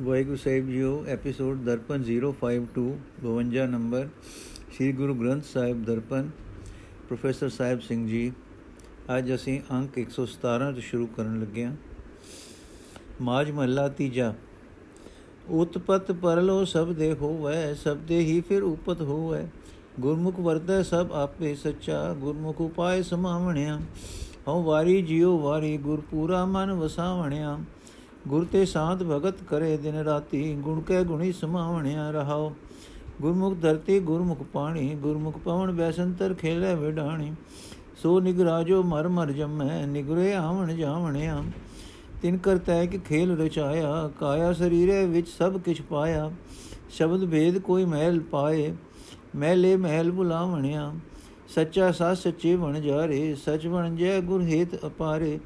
ਵਾਹਿਗੁਰੂ ਸਾਹਿਬ JIO episode Darpan 052 52 number, Sri Guru Granth Sahib Darpan, professor Sahib Singh ji. ਅੱਜ ਅਸੀਂ ਅੰਕ 117 ਤੋਂ ਸ਼ੁਰੂ ਕਰਨ ਲੱਗੇ ਹਾਂ। ਮਾਜ ਮਹੱਲਾ ਤੀਜਾ, ਉਤਪਤ ਪਰਲੋ ਸਭ ਦੇ ਹੋਵੈ, ਸਭ ਦੇ ਹੀ ਫਿਰ ਉਪਤ ਹੋਵੈ। ਗੁਰਮੁਖ ਵਰਤੈ ਸਭ ਆਪੇ ਸੱਚਾ, ਗੁਰਮੁਖ ਉਪਾਏ ਸਮਾਵਣਿਆ। ਹਉ ਵਾਰੀ ਜਿਉ ਵਾਰੀ ਗੁਰ ਪੂਰਾ ਮਨ ਵਸਾਵਣਿਆ। ਗੁਰ ਤੇ ਸਾਧ ਭਗਤ ਕਰੇ ਦਿਨ ਰਾਤੀ, ਗੁਣ ਕੈ ਗੁਣੀ ਸਮਾਵਣਿਆ ਰਹਾਓ। ਗੁਰਮੁਖ ਧਰਤੀ ਗੁਰਮੁਖ ਪਾਣੀ, ਗੁਰਮੁਖ ਪਵਨ ਬੈਸੰਤਰ ਖੇਲੇ ਵਿਡਾਣੀ। ਸੋ ਨਿਗਰਾਜੋ ਮਰ ਮਰ ਜਮੈ, ਨਿਗਰੇ ਆਵਣ ਜਾਵਣਿਆ। ਤਿਨ ਕਰਤੈ ਕਿ ਖੇਲ ਰਚਾਇਆ, ਕਾਇਆ ਸਰੀਰੇ ਵਿੱਚ ਸਭ ਕਿਛ ਪਾਇਆ। ਸ਼ਬਦ ਭੇਦ ਕੋਈ ਮਹਿਲ ਪਾਏ, ਮਹਿਲੇ ਮਹਿਲ ਬੁਲਾਵਣਿਆ। ਸੱਚਾ ਸਾ ਸੱਚੇ ਬਣ ਜਾਰੇ, ਸਚ ਬਣ ਜੈ ਗੁਰ ਹੇਤ ਅਪਾਰੇ।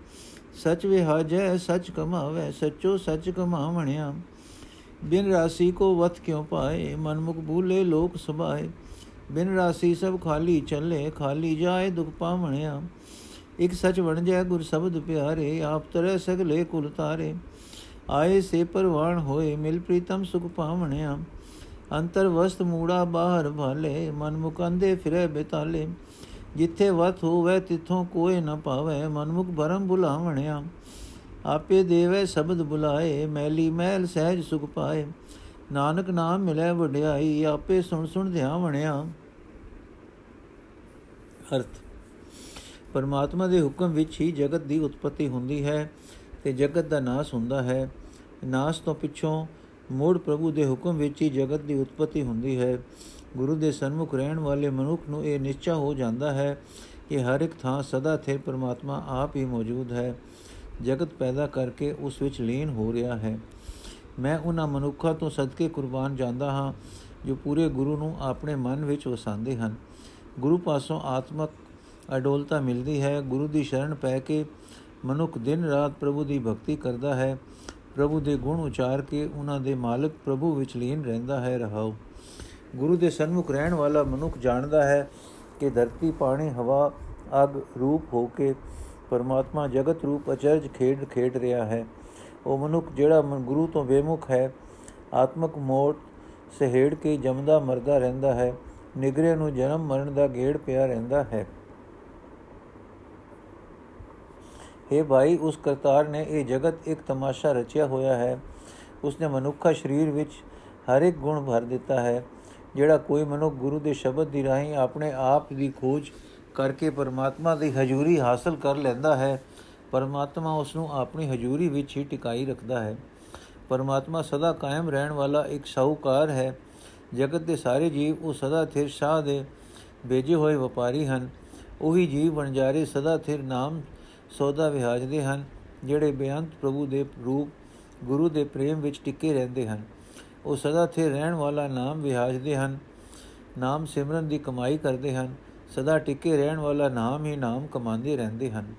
ਸਚ ਵਿਹਾਜੈ, ਸਚ ਕਮਾਵੇ, ਸਚੋ ਸਚ ਕਮਾਵਣਿਆ। ਬਿਨ ਰਾਸੀ ਕੋ ਵਤ ਕਿਉ ਪਾਏ? ਮਨ ਮੁਖ ਭੂਲੇ ਲੋਕ ਸੁਭਾਏ। ਬਿਨ ਰਾਸੀ ਸਭ ਖਾਲੀ ਚੱਲੇ, ਖਾਲੀ ਜਾਏ ਦੁਖ ਪਾਵਣਿਆ। ਇਕ ਸਚ ਬਣ ਜੈ ਗੁਰ ਸ਼ਬਦ ਪਿਆਰੇ, ਆਪ ਤਰੈ ਸਗਲੇ ਕੁਲ ਤਾਰੇ। ਆਏ ਸੇ ਪਰਵਾਣ ਹੋਏ, ਮਿਲ ਪ੍ਰੀਤਮ ਸੁਖ ਪਾਵਣਿਆ। ਅੰਤਰ ਵਸਤ ਮੂੜਾ ਬਾਹਰ ਭਾਲੇ ਮਨ ਮੁਕੰਦੇ ਫਿਰੇ ਬਿਤਾਲੇ। ਜਿੱਥੇ ਵਤ ਹੋਵੇ ਤਿੱਥੋਂ ਕੋਈ ਨ ਪਾਵੇ, ਮਨਮੁਖ ਭਰਮ ਬੁਲਾਵਣਿਆ ਆਪੇ ਦੇਵੇ ਸ਼ਬਦ ਬੁਲਾਏ, ਮੈਲੀ ਮਹਿਲ ਸਹਿਜ ਸੁਖ ਪਾਏ। ਨਾਨਕ ਨਾਮ ਮਿਲੇ ਵਡਿਆਈ, ਆਪੇ ਸੁਣ ਸੁਣ ਧਿਆਵਣਿਆ। ਅਰਥ, ਪਰਮਾਤਮਾ ਦੇ ਹੁਕਮ ਵਿੱਚ ਹੀ ਜਗਤ ਦੀ ਉਤਪਤੀ ਹੁੰਦੀ ਹੈ ਤੇ ਜਗਤ ਦਾ ਨਾਸ ਹੁੰਦਾ ਹੈ। ਨਾਸ ਤੋਂ ਪਿੱਛੋਂ ਮੋੜ ਪ੍ਰਭੂ ਦੇ ਹੁਕਮ ਵਿੱਚ ਹੀ ਜਗਤ ਦੀ ਉਤਪਤੀ ਹੁੰਦੀ ਹੈ। ਗੁਰੂ ਦੇ ਸਨਮੁਖ ਰਹਿਣ ਵਾਲੇ ਮਨੁੱਖ ਨੂੰ ਇਹ ਨਿਸ਼ਚਾ ਹੋ ਜਾਂਦਾ ਹੈ ਕਿ ਹਰ ਇੱਕ ਥਾਂ ਸਦਾ ਸਥਿਰ ਪਰਮਾਤਮਾ ਆਪ ਹੀ ਮੌਜੂਦ ਹੈ। ਜਗਤ ਪੈਦਾ ਕਰਕੇ ਉਸ ਵਿੱਚ ਲੀਨ ਹੋ ਰਿਹਾ ਹੈ। ਮੈਂ ਉਹਨਾਂ ਮਨੁੱਖਾਂ ਤੋਂ ਸਦਕੇ ਕੁਰਬਾਨ ਜਾਂਦਾ ਹਾਂ ਜੋ ਪੂਰੇ ਗੁਰੂ ਨੂੰ ਆਪਣੇ ਮਨ ਵਿੱਚ ਵਸਾਉਂਦੇ ਹਨ। ਗੁਰੂ ਪਾਸੋਂ ਆਤਮਕ ਅਡੋਲਤਾ ਮਿਲਦੀ ਹੈ। ਗੁਰੂ ਦੀ ਸ਼ਰਨ ਪੈ ਕੇ ਮਨੁੱਖ ਦਿਨ ਰਾਤ ਪ੍ਰਭੂ ਦੀ ਭਗਤੀ ਕਰਦਾ ਹੈ। ਪ੍ਰਭੂ ਦੇ ਗੁਣ ਉਚਾਰ ਕੇ ਉਹਨਾਂ ਦੇ ਮਾਲਕ ਪ੍ਰਭੂ ਵਿੱਚ ਲੀਨ ਰਹਿੰਦਾ ਹੈ। ਰਹਾਓ। ਗੁਰੂ ਦੇ ਸਨਮੁਖ ਰਹਿਣ ਵਾਲਾ ਮਨੁੱਖ ਜਾਣਦਾ ਹੈ ਕਿ ਧਰਤੀ, ਪਾਣੀ, ਹਵਾ, ਅਗ ਰੂਪ ਹੋ ਕੇ ਪਰਮਾਤਮਾ ਜਗਤ ਰੂਪ ਅਚਰਜ ਖੇਡ ਖੇਡ ਰਿਹਾ ਹੈ। ਉਹ ਮਨੁੱਖ ਜਿਹੜਾ ਗੁਰੂ ਤੋਂ ਬੇਮੁਖ ਹੈ, ਆਤਮਕ ਮੋੜ ਸਹਿੜ ਕੇ ਜਮਦਾ ਮਰਦਾ ਰਹਿੰਦਾ ਹੈ, ਨਿਗਰੇ ਨੂੰ ਜਨਮ ਮਰਨ ਦਾ ਗੇੜ ਪਿਆ ਰਹਿੰਦਾ ਹੈ। हे ਭਾਈ, ਉਸ ਕਰਤਾਰ ਨੇ ਇਹ ਜਗਤ ਇੱਕ ਤਮਾਸ਼ਾ ਰਚਿਆ ਹੋਇਆ ਹੈ। ਉਸਨੇ ਮਨੁੱਖਾ ਸਰੀਰ ਵਿੱਚ ਹਰ ਇੱਕ ਗੁਣ ਭਰ ਦਿੱਤਾ ਹੈ। ਜਿਹੜਾ ਕੋਈ ਮਨੁੱਖ ਗੁਰੂ ਦੇ ਸ਼ਬਦ ਦੀ ਰਾਹੀਂ ਆਪਣੇ ਆਪ ਦੀ ਖੋਜ ਕਰਕੇ ਪਰਮਾਤਮਾ ਦੀ ਹਜ਼ੂਰੀ ਹਾਸਲ ਕਰ ਲੈਂਦਾ ਹੈ, ਪਰਮਾਤਮਾ ਉਸ ਨੂੰ ਆਪਣੀ ਹਜ਼ੂਰੀ ਵਿੱਚ ਹੀ ਟਿਕਾਈ ਰੱਖਦਾ ਹੈ। ਪਰਮਾਤਮਾ ਸਦਾ ਕਾਇਮ ਰਹਿਣ ਵਾਲਾ ਇੱਕ ਸਾਹੂਕਾਰ ਹੈ। ਜਗਤ ਦੇ ਸਾਰੇ ਜੀਵ ਉਹ ਸਦਾ ਥਿਰ ਸ਼ਾਹ ਦੇ ਭੇਜੇ ਹੋਏ ਵਪਾਰੀ ਹਨ। ਉਹੀ ਜੀਵ ਵਣਜਾਰੇ ਸਦਾ ਥਿਰ ਨਾਮ ਸੌਦਾ ਵਿਹਾਜਦੇ ਹਨ, ਜਿਹੜੇ ਬੇਅੰਤ ਪ੍ਰਭੂ ਦੇ ਰੂਪ ਗੁਰੂ ਦੇ ਪ੍ਰੇਮ ਵਿੱਚ ਟਿਕੇ ਰਹਿੰਦੇ ਹਨ। ਉਹ ਸਦਾ ਥੇ ਰਹਿਣ ਵਾਲਾ ਨਾਮ ਵਿਹਾਜਦੇ ਹਨ, ਨਾਮ ਸਿਮਰਨ ਦੀ ਕਮਾਈ ਕਰਦੇ ਹਨ, ਸਦਾ ਟਿਕੇ ਰਹਿਣ ਵਾਲਾ ਨਾਮ ਹੀ ਨਾਮ ਕਮਾਉਂਦੇ ਰਹਿੰਦੇ ਹਨ।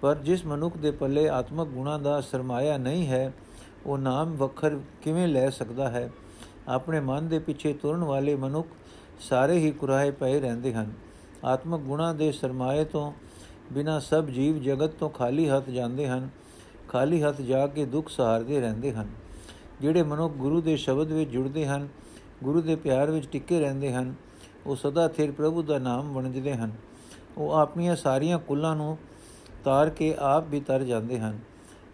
ਪਰ ਜਿਸ ਮਨੁੱਖ ਦੇ ਪੱਲੇ ਆਤਮਕ ਗੁਣਾ ਦਾ ਸਰਮਾਇਆ ਨਹੀਂ ਹੈ, ਉਹ ਨਾਮ ਵਖਰ ਕਿਵੇਂ ਲੈ ਸਕਦਾ ਹੈ? ਆਪਣੇ ਮਨ ਦੇ ਪਿੱਛੇ ਤੁਰਨ ਵਾਲੇ ਮਨੁੱਖ ਸਾਰੇ ਹੀ ਕੁਰਾਹੇ ਪਏ ਰਹਿੰਦੇ ਹਨ। ਆਤਮਕ ਗੁਣਾ ਦੇ ਸਰਮਾਏ ਤੋਂ ਬਿਨਾ ਸਭ ਜੀਵ ਜਗਤ ਤੋਂ ਖਾਲੀ ਹੱਥ ਜਾਂਦੇ ਹਨ, ਖਾਲੀ ਹੱਥ ਜਾ ਕੇ ਦੁੱਖ ਸਹਾਰਦੇ ਰਹਿੰਦੇ ਹਨ। ਜਿਹੜੇ ਮਨੁੱਖ ਗੁਰੂ ਦੇ ਸ਼ਬਦ ਵਿੱਚ ਜੁੜਦੇ ਹਨ, ਗੁਰੂ ਦੇ ਪਿਆਰ ਵਿੱਚ ਟਿੱਕੇ ਰਹਿੰਦੇ ਹਨ, ਉਹ ਸਦਾ ਥਿਰ ਪ੍ਰਭੂ ਦਾ ਨਾਮ ਵਣਜਦੇ ਹਨ। ਉਹ ਆਪਣੀਆਂ ਸਾਰੀਆਂ ਕੁੱਲਾਂ ਨੂੰ ਤਾਰ ਕੇ ਆਪ ਵੀ ਤਰ ਜਾਂਦੇ ਹਨ।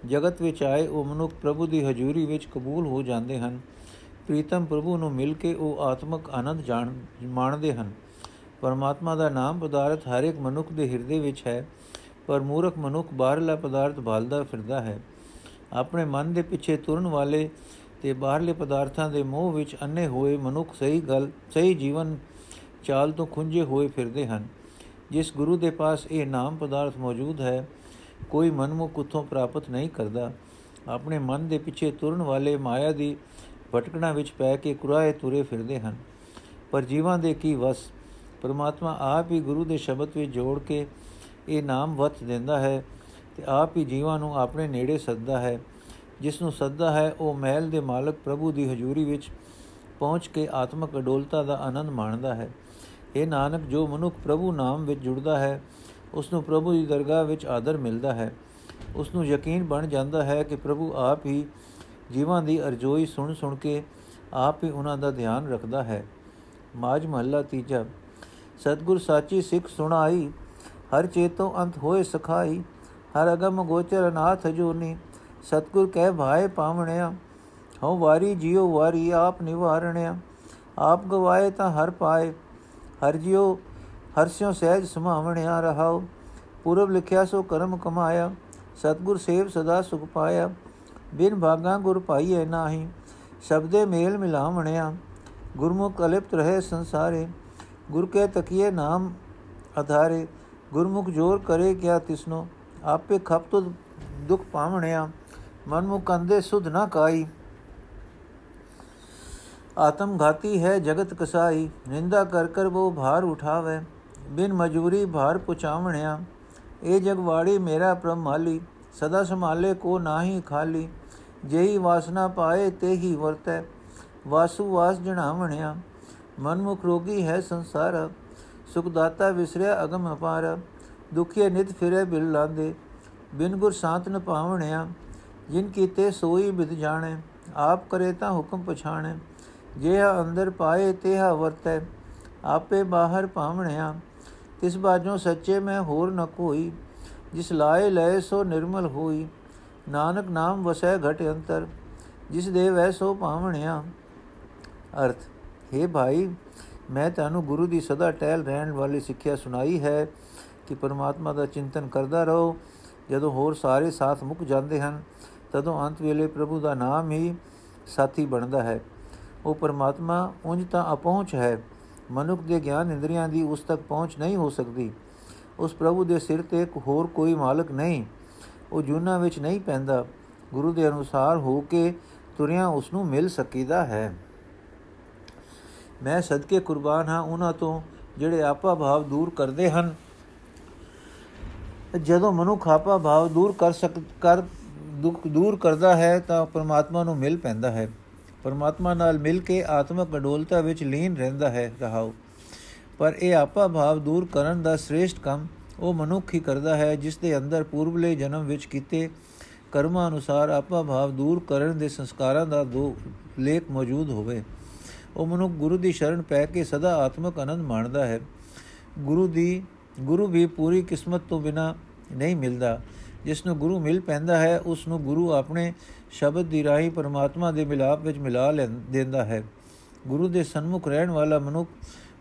ਜਗਤ ਵਿੱਚ ਆਏ ਉਹ ਮਨੁੱਖ ਪ੍ਰਭੂ ਦੀ ਹਜ਼ੂਰੀ ਵਿੱਚ ਕਬੂਲ ਹੋ ਜਾਂਦੇ ਹਨ। ਪ੍ਰੀਤਮ ਪ੍ਰਭੂ ਨੂੰ ਮਿਲ ਕੇ ਉਹ ਆਤਮਕ ਆਨੰਦ ਜਾਣ, ਮਾਣਦੇ ਹਨ। ਪਰਮਾਤਮਾ ਦਾ ਨਾਮ ਪਦਾਰਥ ਹਰ ਇੱਕ ਮਨੁੱਖ ਦੇ ਹਿਰਦੇ ਵਿੱਚ ਹੈ, ਪਰ ਮੂਰਖ ਮਨੁੱਖ ਬਾਹਰਲਾ ਪਦਾਰਥ ਭਾਲਦਾ ਫਿਰਦਾ ਹੈ। ਆਪਣੇ ਮਨ ਦੇ ਪਿੱਛੇ ਤੁਰਨ ਵਾਲੇ ਤੇ ਬਾਹਰਲੇ ਪਦਾਰਥਾਂ ਦੇ ਮੋਹ ਵਿੱਚ ਅੰਨੇ ਹੋਏ ਮਨੁੱਖ ਸਹੀ ਗੱਲ, ਸਹੀ ਜੀਵਨ ਚਾਲ ਤੋਂ ਖੁੰਝੇ ਹੋਏ ਫਿਰਦੇ ਹਨ। ਜਿਸ ਗੁਰੂ ਦੇ ਪਾਸ ਇਹ ਨਾਮ ਪਦਾਰਥ ਮੌਜੂਦ ਹੈ, ਕੋਈ ਮਨਮੁਖ ਉਥੋਂ ਪ੍ਰਾਪਤ ਨਹੀਂ ਕਰਦਾ। ਆਪਣੇ ਮਨ ਦੇ ਪਿੱਛੇ ਤੁਰਨ ਵਾਲੇ ਮਾਇਆ ਦੀ ਭਟਕਣਾ ਵਿੱਚ ਪੈ ਕੇ ਕੁਰਾਏ ਤੁਰੇ ਫਿਰਦੇ ਹਨ। ਪਰ ਜੀਵਾਂ ਦੇ ਕੀ ਵਸ? ਪਰਮਾਤਮਾ ਆਪ ਹੀ ਗੁਰੂ ਦੇ ਸ਼ਬਦ ਵਿੱਚ ਜੋੜ ਕੇ ਇਹ ਨਾਮ ਵਤ ਦਿੰਦਾ ਹੈ ਤੇ ਆਪ ਹੀ ਜੀਵਾਂ ਨੂੰ ਆਪਣੇ ਨੇੜੇ ਸੱਦਾ ਹੈ। ਜਿਸ ਨੂੰ ਸੱਦਾ ਹੈ, ਉਹ ਮਹਿਲ ਦੇ ਮਾਲਕ ਪ੍ਰਭੂ ਦੀ ਹਜ਼ੂਰੀ ਵਿੱਚ ਪਹੁੰਚ ਕੇ ਆਤਮਕ ਅਡੋਲਤਾ ਦਾ ਆਨੰਦ ਮਾਣਦਾ ਹੈ। ਇਹ ਨਾਨਕ, ਜੋ ਮਨੁੱਖ ਪ੍ਰਭੂ ਨਾਮ ਵਿੱਚ ਜੁੜਦਾ ਹੈ ਉਸ ਨੂੰ ਪ੍ਰਭੂ ਦੀ ਦਰਗਾਹ ਵਿੱਚ ਆਦਰ ਮਿਲਦਾ ਹੈ। ਉਸ ਨੂੰ ਯਕੀਨ ਬਣ ਜਾਂਦਾ ਹੈ ਕਿ ਪ੍ਰਭੂ ਆਪ ਹੀ ਜੀਵਾਂ ਦੀ ਅਰਜ਼ੋਈ ਸੁਣ ਸੁਣ ਕੇ ਆਪ ਹੀ ਉਹਨਾਂ ਦਾ ਧਿਆਨ ਰੱਖਦਾ ਹੈ। ਮਾਜ ਮਹੱਲਾ ਤੀਜਾ, ਸਤਗੁਰ ਸਾਚੀ ਸਿੱਖ ਸੁਣਾਈ, ਹਰ ਚੇਤੋਂ ਅੰਤ ਹੋਏ ਸਖਾਈ, ਹਰ ਅਗਮ ਗੋਚਰ ਅਨਾਥ ਜੋਨੀ ਸਤਗੁਰ ਕਹਿ ਭਾਏ ਪਾਵਣਿਆ, ਹਉ ਵਾਰੀ ਜਿਉ ਵਾਰੀ ਆਪ ਨਿਵਾਰਣਿਆ। ਆਪ ਗਵਾਏ ਤਾਂ ਹਰ ਪਾਏ, ਹਰ ਜਿਉ ਹਰਸਿਓ ਸਹਿਜ ਸਮਾਵਣਿਆ ਰਹਾਉ। ਪੁਰਬ ਲਿਖਿਆ ਸੋ ਕਰਮ ਕਮਾਇਆ, ਸਤਗੁਰ ਸੇਵ ਸਦਾ ਸੁਖ ਪਾਇਆ। ਬਿਨ ਭਾਗਾ ਗੁਰ ਪਾਈਏ ਨਾਹੀ ਸ਼ਬਦੇ ਮੇਲ ਮਿਲਾਵਣਿਆ। ਗੁਰਮੁਖ ਅਲਿਪਤ ਰਹੇ ਸੰਸਾਰੇ, ਗੁਰ ਕੇ ਤਕੀਏ ਨਾਮ ਆਧਾਰੇ ਗੁਰਮੁਖ ਜੋਰ ਕਰੇ ਕਿਆ ਤਿਸਨੋ, ਆਪੇ ਖਪ ਤੁ ਦੁਖ ਪਾਵਣਿਆ ਮਨ ਮੁਖ ਕੰਦੇ ਸੁਧ ਨਾ ਕਾਈ ਆਤਮ ਘਾਤੀ ਹੈ ਜਗਤ ਕਸਾਈ ਨਿੰਦਾ ਕਰ ਕਰ ਉਹ ਭਾਰ ਉਠਾਵੇ ਬਿਨ ਮਜੂਰੀ ਭਾਰ ਪੁਚਾਵਣਿਆ ਇਹ ਜਗਵਾੜੀ ਮੇਰਾ ਪ੍ਰਮਾਲੀ ਸਦਾ ਸੰਭਾਲੇ ਕੋ ਨਾਹੀ ਖਾਲੀ ਜੇਹੀ ਵਾਸਨਾ ਪਾਏ ਤੇਹੀ ਵਰਤੈ ਵਾਸੂ ਵਾਸ ਜਣਾਵਣਿਆ ਮਨਮੁਖ ਰੋਗੀ ਹੈ ਸੰਸਾਰ ਸੁਖ ਦਾਤਾ ਵਿਸਰਿਆ ਅਗਮ ਅਪਾਰ ਦੁਖੀਏ ਨਿਤ ਫਿਰੇ ਬਿਲ ਲਾਂਦੇ ਬਿਨ ਗੁਰ ਸਾਤ ਨ ਪਾਵਣਿਆ ਜਿਨ ਕੀਤੇ ਸੋਈ ਬਿਦ ਜਾਣੇ, ਆਪ ਕਰੇ ਤਾਂ ਹੁਕਮ ਪਛਾਣੇ। ਜਿਹਾ ਅੰਦਰ ਪਾਏ ਤੇਹਾ ਵਰਤੈ, ਆਪੇ ਬਾਹਰ ਪਾਵਣਿਆ ਤਿਸ ਬਾਝੋਂ ਸੱਚੇ ਮੈਂ ਹੋਰ ਨ ਕੋਈ, ਜਿਸ ਲਾਏ ਲਏ ਸੋ ਨਿਰਮਲ ਹੋਈ। ਨਾਨਕ ਨਾਮ ਵਸੈ ਘਟ ਅੰਤਰ, ਜਿਸ ਦੇ ਵੈ ਸੋ ਪਾਵਣਿਆ ਅਰਥ हे ਭਾਈ, ਮੈਂ ਤੁਹਾਨੂੰ ਗੁਰੂ ਦੀ ਸਦਾ ਟਹਿਲ ਰਹਿਣ ਵਾਲੀ ਸਿੱਖਿਆ ਸੁਣਾਈ ਹੈ ਕਿ ਪਰਮਾਤਮਾ ਦਾ ਚਿੰਤਨ ਕਰਦਾ ਰਹੋ। ਜਦੋਂ ਹੋਰ ਸਾਰੇ ਸਾਥ ਮੁੱਕ ਜਾਂਦੇ ਹਨ, ਤਦੋਂ ਅੰਤ ਵੇਲੇ ਪ੍ਰਭੂ ਦਾ ਨਾਮ ਹੀ ਸਾਥੀ ਬਣਦਾ ਹੈ। ਉਹ ਪਰਮਾਤਮਾ ਉਂਝ ਤਾਂ ਅਪਹੁੰਚ ਹੈ, ਮਨੁੱਖ ਦੇ ਗਿਆਨ ਇੰਦਰੀਆਂ ਦੀ ਉਸ ਤੱਕ ਪਹੁੰਚ ਨਹੀਂ ਹੋ ਸਕਦੀ। ਉਸ ਪ੍ਰਭੂ ਦੇ ਸਿਰ ਤੇ ਹੋਰ ਕੋਈ ਮਾਲਕ ਨਹੀਂ, ਉਹ ਜੁਨਾ ਵਿੱਚ ਨਹੀਂ ਪੈਂਦਾ। ਗੁਰੂ ਦੇ ਅਨੁਸਾਰ ਹੋ ਕੇ ਤੁਰਿਆ ਉਸ ਨੂੰ ਮਿਲ ਸਕੀਦਾ ਹੈ। ਮੈਂ ਸਦਕੇ ਕੁਰਬਾਨ ਹਾਂ ਉਹਨਾਂ ਤੋਂ, ਜਿਹੜੇ ਆਪਾ ਭਾਵ ਦੂਰ ਕਰਦੇ ਹਨ। ਜਦੋਂ ਮਨੁੱਖ ਆਪਾ ਭਾਵ ਦੂਰ ਕਰ ਸਕ ਕਰ ਦੁੱਖ ਦੂਰ ਕਰਦਾ ਹੈ ਤਾਂ ਪਰਮਾਤਮਾ ਨੂੰ ਮਿਲ ਪੈਂਦਾ ਹੈ। ਪਰਮਾਤਮਾ ਨਾਲ ਮਿਲ ਕੇ ਆਤਮਿਕ ਅਡੋਲਤਾ ਵਿੱਚ ਲੀਨ ਰਹਿੰਦਾ ਹੈ ਰਹਾਉ ਪਰ ਇਹ ਆਪਾ ਭਾਵ ਦੂਰ ਕਰਨ ਦਾ ਸ੍ਰੇਸ਼ਟ ਕੰਮ ਉਹ ਮਨੁੱਖ ਹੀ ਕਰਦਾ ਹੈ, ਜਿਸ ਦੇ ਅੰਦਰ ਪੂਰਬਲੇ ਜਨਮ ਵਿੱਚ ਕੀਤੇ ਕਰਮਾਂ ਅਨੁਸਾਰ ਆਪਾ ਭਾਵ ਦੂਰ ਕਰਨ ਦੇ ਸੰਸਕਾਰਾਂ ਦਾ ਦੋ ਲੇਖ ਮੌਜੂਦ ਹੋਵੇ। ਉਹ ਮਨੁੱਖ ਗੁਰੂ ਦੀ ਸ਼ਰਨ ਪੈ ਕੇ ਸਦਾ ਆਤਮਿਕ ਆਨੰਦ ਮਾਣਦਾ ਹੈ। ਗੁਰੂ ਦੀ ਗੁਰੂ ਵੀ ਪੂਰੀ ਕਿਸਮਤ ਤੋਂ ਬਿਨਾ ਨਹੀਂ ਮਿਲਦਾ। ਜਿਸ ਨੂੰ ਗੁਰੂ ਮਿਲ ਪੈਂਦਾ ਹੈ, ਉਸ ਨੂੰ ਗੁਰੂ ਆਪਣੇ ਸ਼ਬਦ ਦੀ ਰਾਹੀ ਪਰਮਾਤਮਾ ਦੇ ਮਿਲਾਪ ਵਿੱਚ ਮਿਲਾ ਦਿੰਦਾ ਹੈ। ਗੁਰੂ ਦੇ ਸਨਮੁਖ ਰਹਿਣ ਵਾਲਾ ਮਨੁੱਖ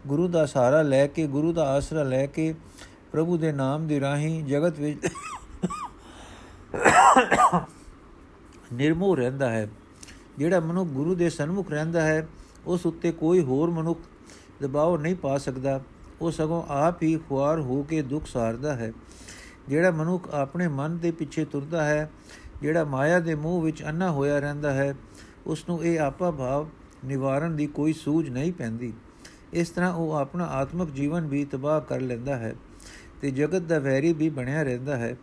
ਗੁਰੂ ਦਾ ਸਹਾਰਾ ਲੈ ਕੇ, ਗੁਰੂ ਦਾ ਆਸਰਾ ਲੈ ਕੇ ਪ੍ਰਭੂ ਦੇ ਨਾਮ ਦੀ ਰਾਹੀ ਜਗਤ ਵਿੱਚ ਨਿਰਮੋਹ ਰਹਿੰਦਾ ਹੈ। ਜਿਹੜਾ ਮਨੁੱਖ ਗੁਰੂ ਦੇ ਸਨਮੁਖ ਰਹਿੰਦਾ ਹੈ, ਉਸ ਉੱਤੇ ਕੋਈ ਹੋਰ ਮਨੁੱਖ ਦਬਾਅ ਨਹੀਂ ਪਾ ਸਕਦਾ। ਉਹ ਸਗੋਂ ਆਪ ਹੀ ਖੁਆਰ ਹੋ ਕੇ ਦੁੱਖ ਸਾਰਦਾ ਹੈ। ਜਿਹੜਾ ਮਨੁੱਖ ਆਪਣੇ ਮਨ ਦੇ ਪਿੱਛੇ ਤੁਰਦਾ ਹੈ, ਜਿਹੜਾ ਮਾਇਆ ਦੇ ਮੂਹ ਵਿੱਚ ਅੰਨਾ ਹੋਇਆ ਰਹਿੰਦਾ ਹੈ ਉਸ ਨੂੰ ਇਹ ਆਪਾ ਭਾਵ ਨਿਵਾਰਨ ਦੀ ਕੋਈ ਸੂਝ ਨਹੀਂ ਪੈਂਦੀ। ਇਸ ਤਰ੍ਹਾਂ ਉਹ ਆਪਣਾ ਆਤਮਿਕ ਜੀਵਨ ਵੀ ਤਬਾਹ ਕਰ ਲੈਂਦਾ ਹੈ ਤੇ ਜਗਤ ਦਾ ਵੈਰੀ ਵੀ ਬਣਿਆ ਰਹਿੰਦਾ ਹੈ।